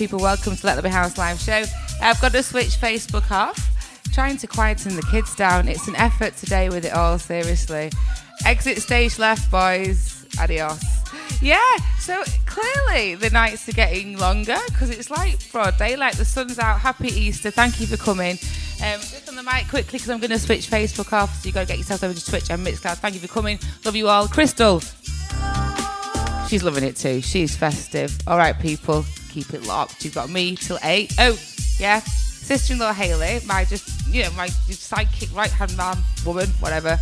people? Welcome to Let There Be House live show. I've got to switch Facebook off, trying to quieten the kids down. It's an effort today with it all, seriously. Exit stage left, boys. Adios. Yeah, so clearly the nights are getting longer because it's like broad daylight. The sun's out. Happy Easter. Thank you for coming. Um, just on the mic quickly because I'm going to switch Facebook off. So you got to get yourself over to Twitch and Mixcloud. Thank you for coming. Love you all. Crystal. She's loving it too. She's festive. All right, people, keep it locked. You've got me till eight. Oh, yeah. Sister-in-law Haley, my just you know my sidekick, right hand man, woman, whatever.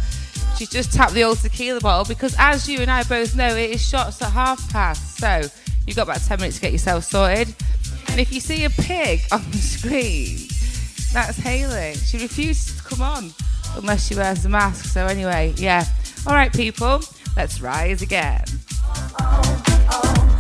She's just tapped the old tequila bottle because, as you and I both know, it is shots at half past. So you've got about ten minutes to get yourself sorted. And if you see a pig on the screen, that's Haley. She refuses to come on unless she wears a mask. So anyway, yeah. All right, people, let's rise again. Me say oh.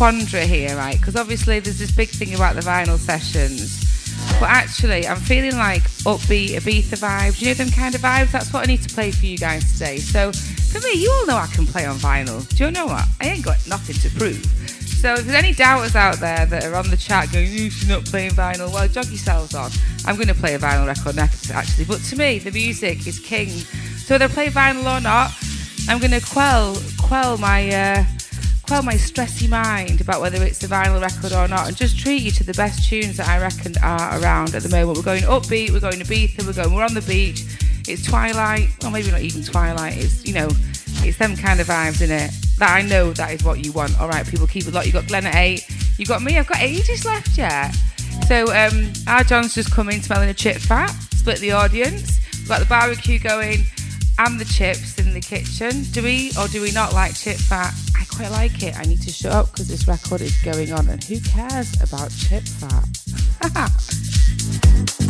Quandary here, right? Because obviously there's this big thing about the vinyl sessions, but actually I'm feeling like upbeat Ibiza vibes. You know them kind of vibes. That's what I need to play for you guys today. So for me, you all know I can play on vinyl. Do you know what? I ain't got nothing to prove. So if there's any doubters out there that are on the chat going, you should not playing vinyl, well, jog yourselves on. I'm going to play a vinyl record next, actually. But to me, the music is king. So whether I play vinyl or not, I'm going to quell quell my uh, quell my stressy mind about whether it's a vinyl record or not, and just treat you to the best tunes that I reckon are around at the moment. We're going upbeat, we're going to Ibiza, we're going, we're on the beach. It's twilight, or maybe not even twilight. It's you know, it's them kind of vibes in it. That I know that is what you want. All right, people, keep it locked. You got Glenn at eight. You got me. I've got ages left yet. So um, our John's just come in smelling a chip fat. Split the audience. We've got the barbecue going and the chips in the kitchen. Do we or do we not like chip fat? Quite like it. I need to shut up because this record is going on, and who cares about chip fat?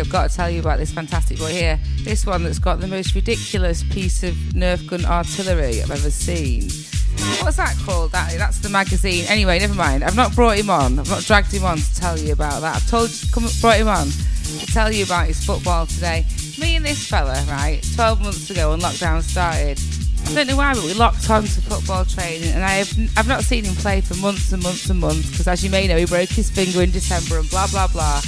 I've got to tell you about this fantastic boy here. This one that's got the most ridiculous piece of Nerf gun artillery I've ever seen. What's that called? That that's the magazine. Anyway, never mind. I've not brought him on. I've not dragged him on to tell you about that. I've told come brought him on to tell you about his football today. Me and this fella, right, 12 months ago when lockdown started. I don't know why, but we locked on to football training, and I have I've not seen him play for months and months and months because, as you may know, he broke his finger in December and blah blah blah.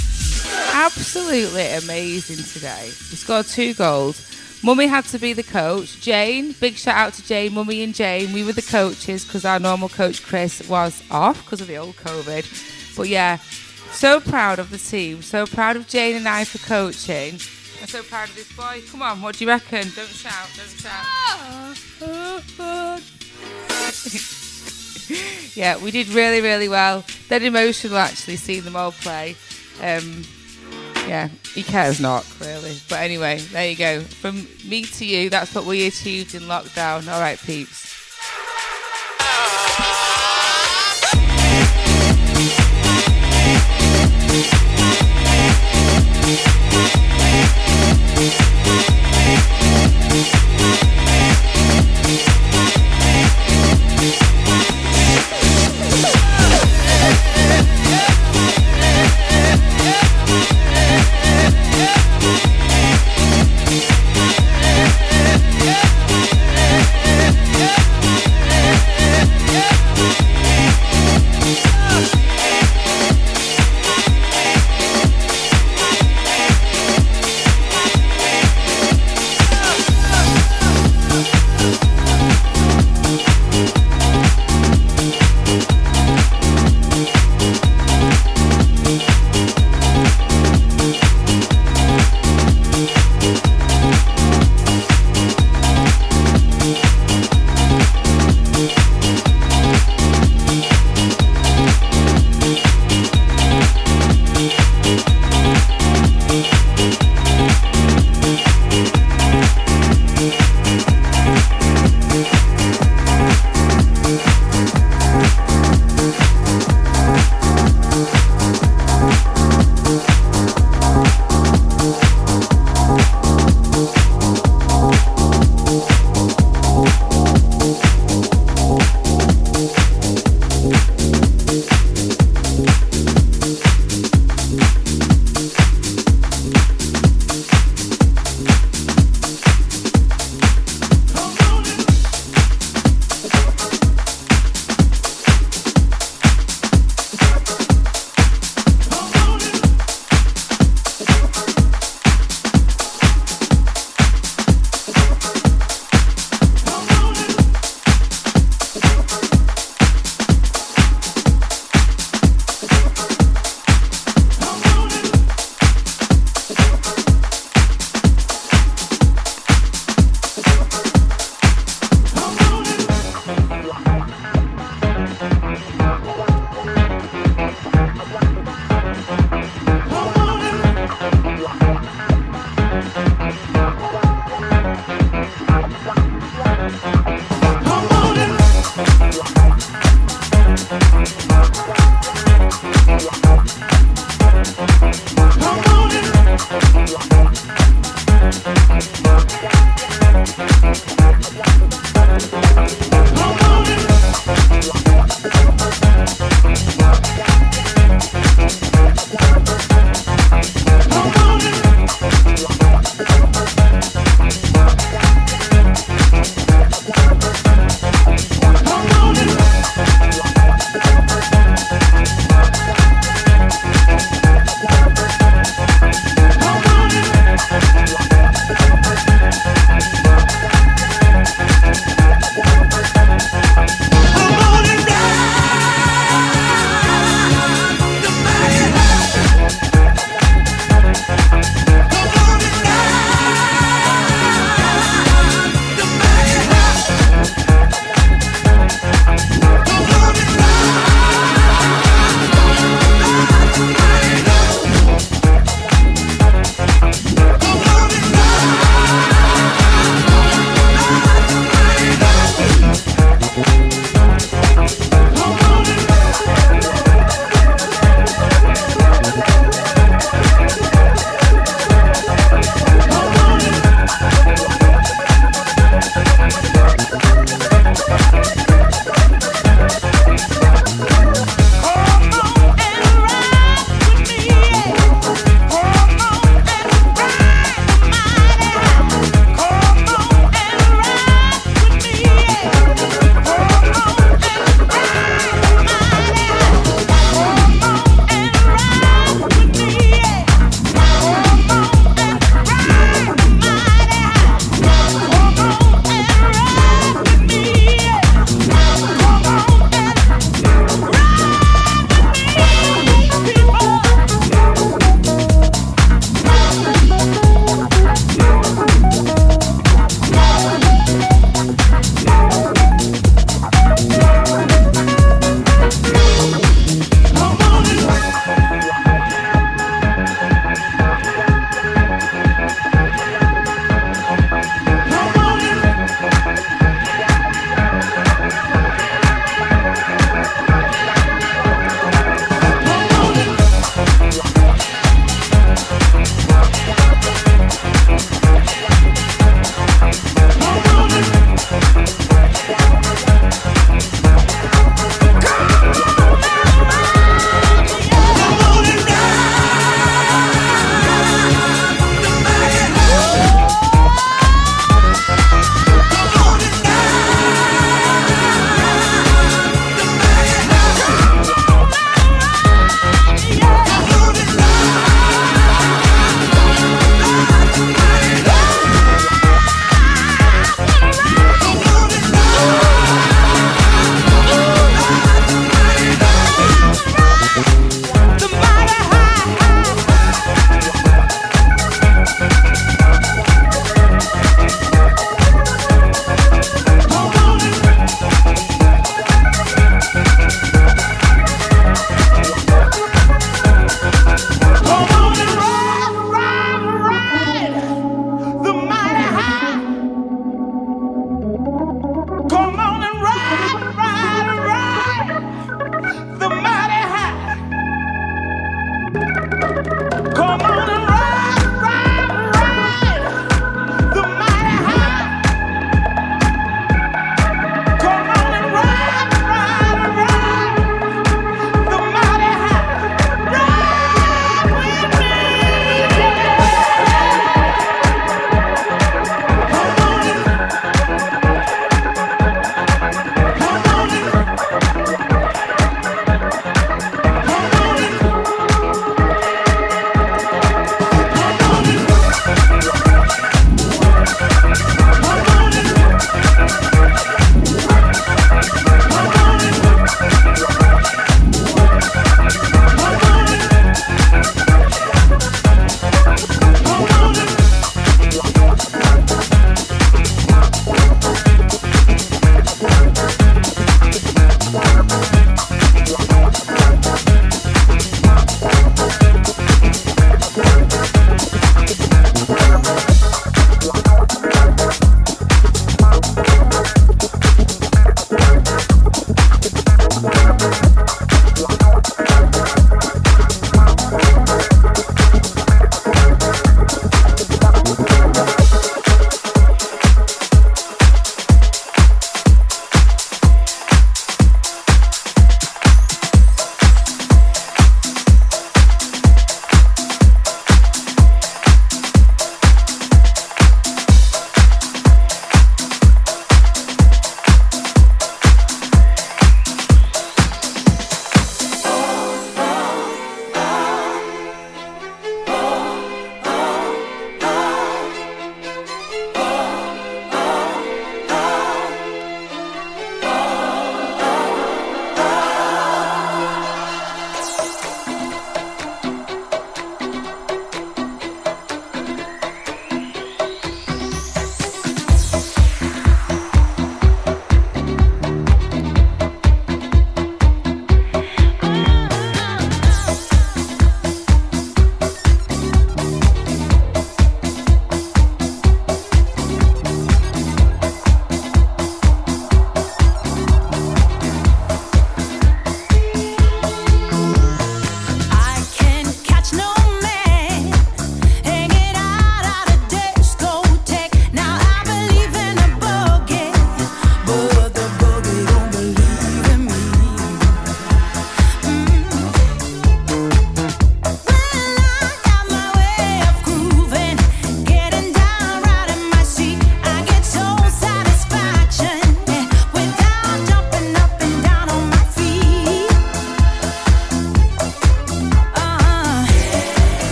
Absolutely amazing today. He scored two goals. Mummy had to be the coach. Jane, big shout out to Jane, Mummy and Jane. We were the coaches because our normal coach Chris was off because of the old COVID. But yeah, so proud of the team. So proud of Jane and I for coaching. I'm so proud of this boy. Come on, what do you reckon? Don't shout, don't shout. yeah, we did really, really well. Dead emotional actually seeing them all play. Um, yeah, he cares not really. But anyway, there you go. From me to you, that's what we achieved in lockdown. All right, peeps.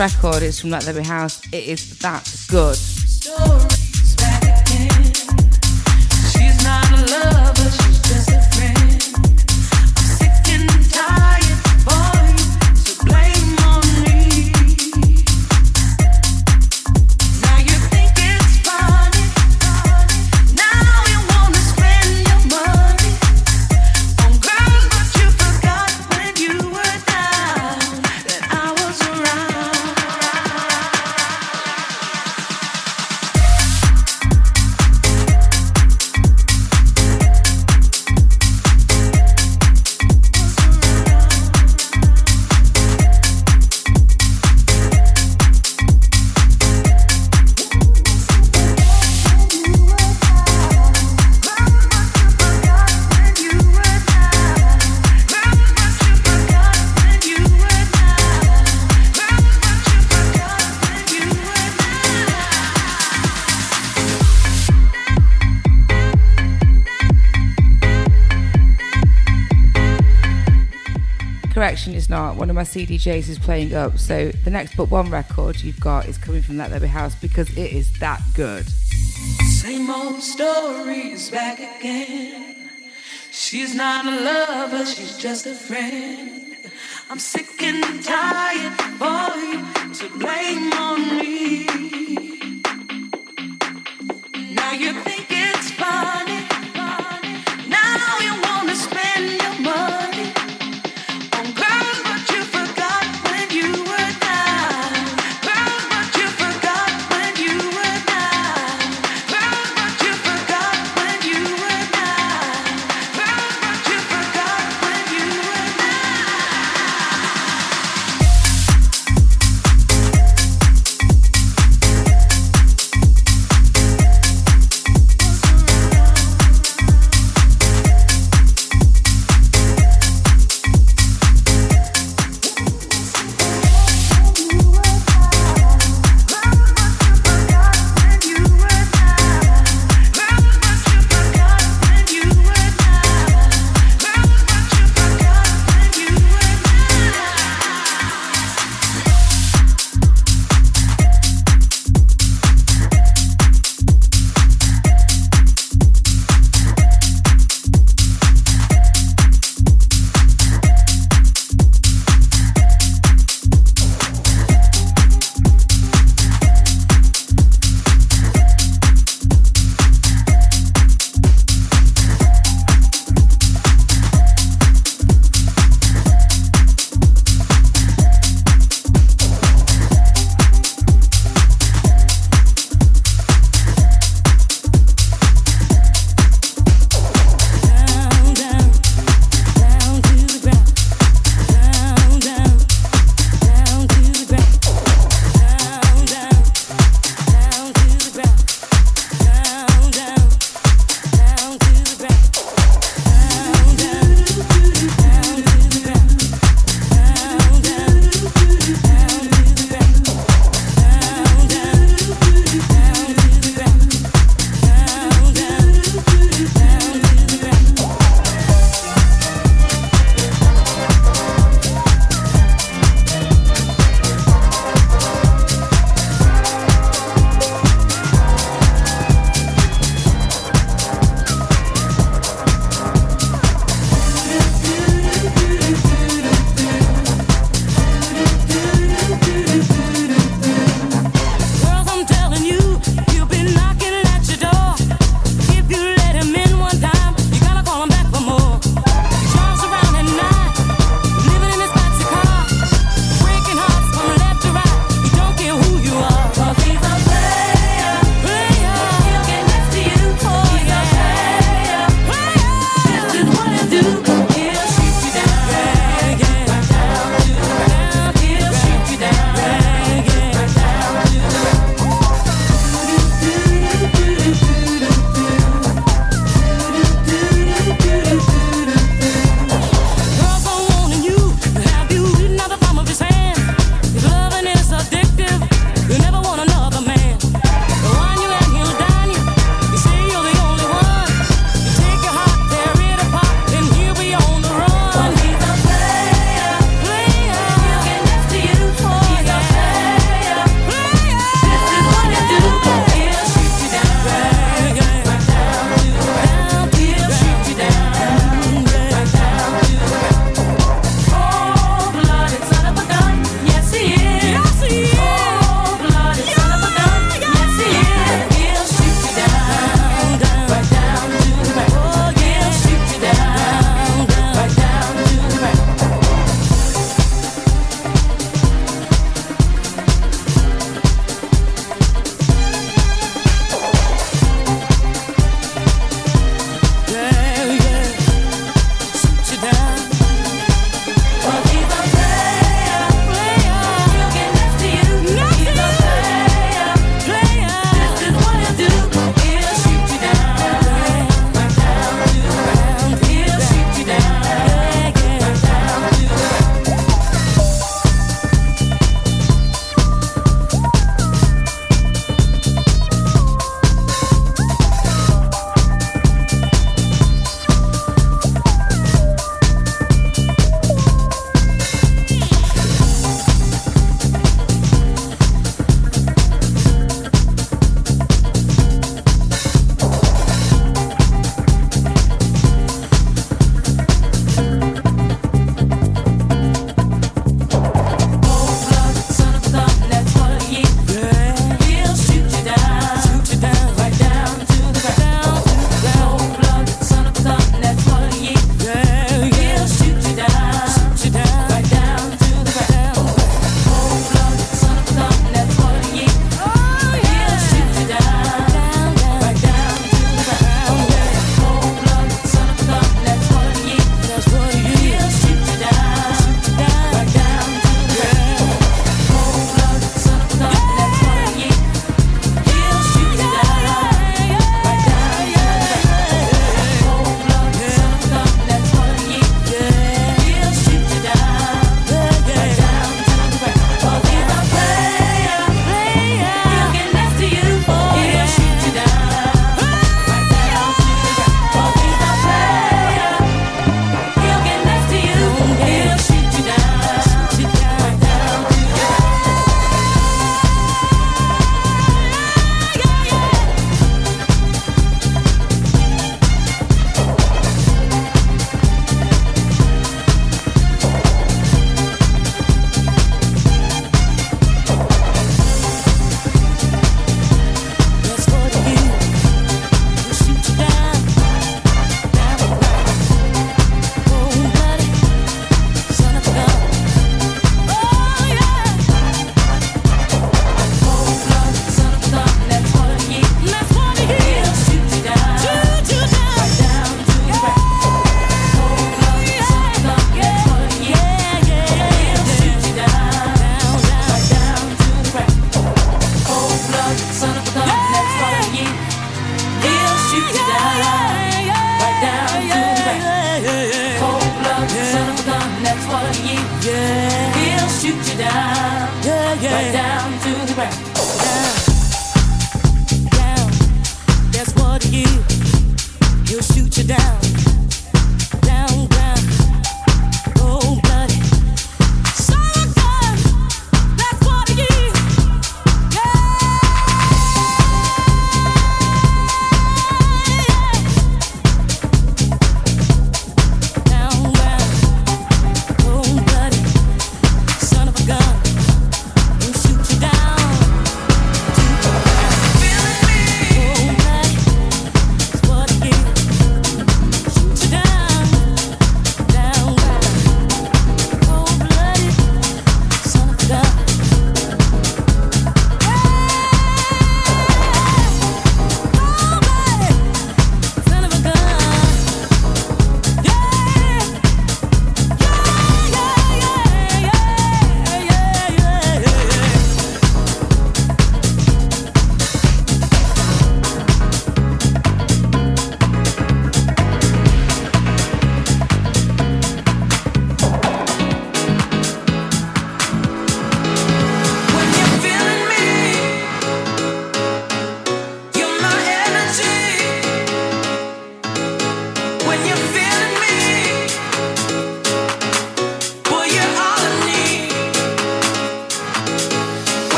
Record is from Let There Be House. It is that good. Stories Not. One of my CDJs is playing up. So the next but one record you've got is coming from that Be House because it is that good. Same old stories back again. She's not a lover, she's just a friend. I'm sick and tired,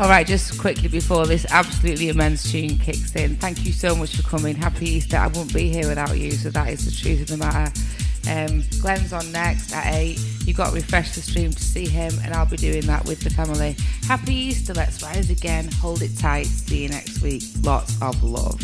All right, just quickly before this absolutely immense tune kicks in, thank you so much for coming. Happy Easter. I wouldn't be here without you, so that is the truth of the matter. Um, Glenn's on next at 8. You've got to refresh the stream to see him, and I'll be doing that with the family. Happy Easter. Let's rise again. Hold it tight. See you next week. Lots of love.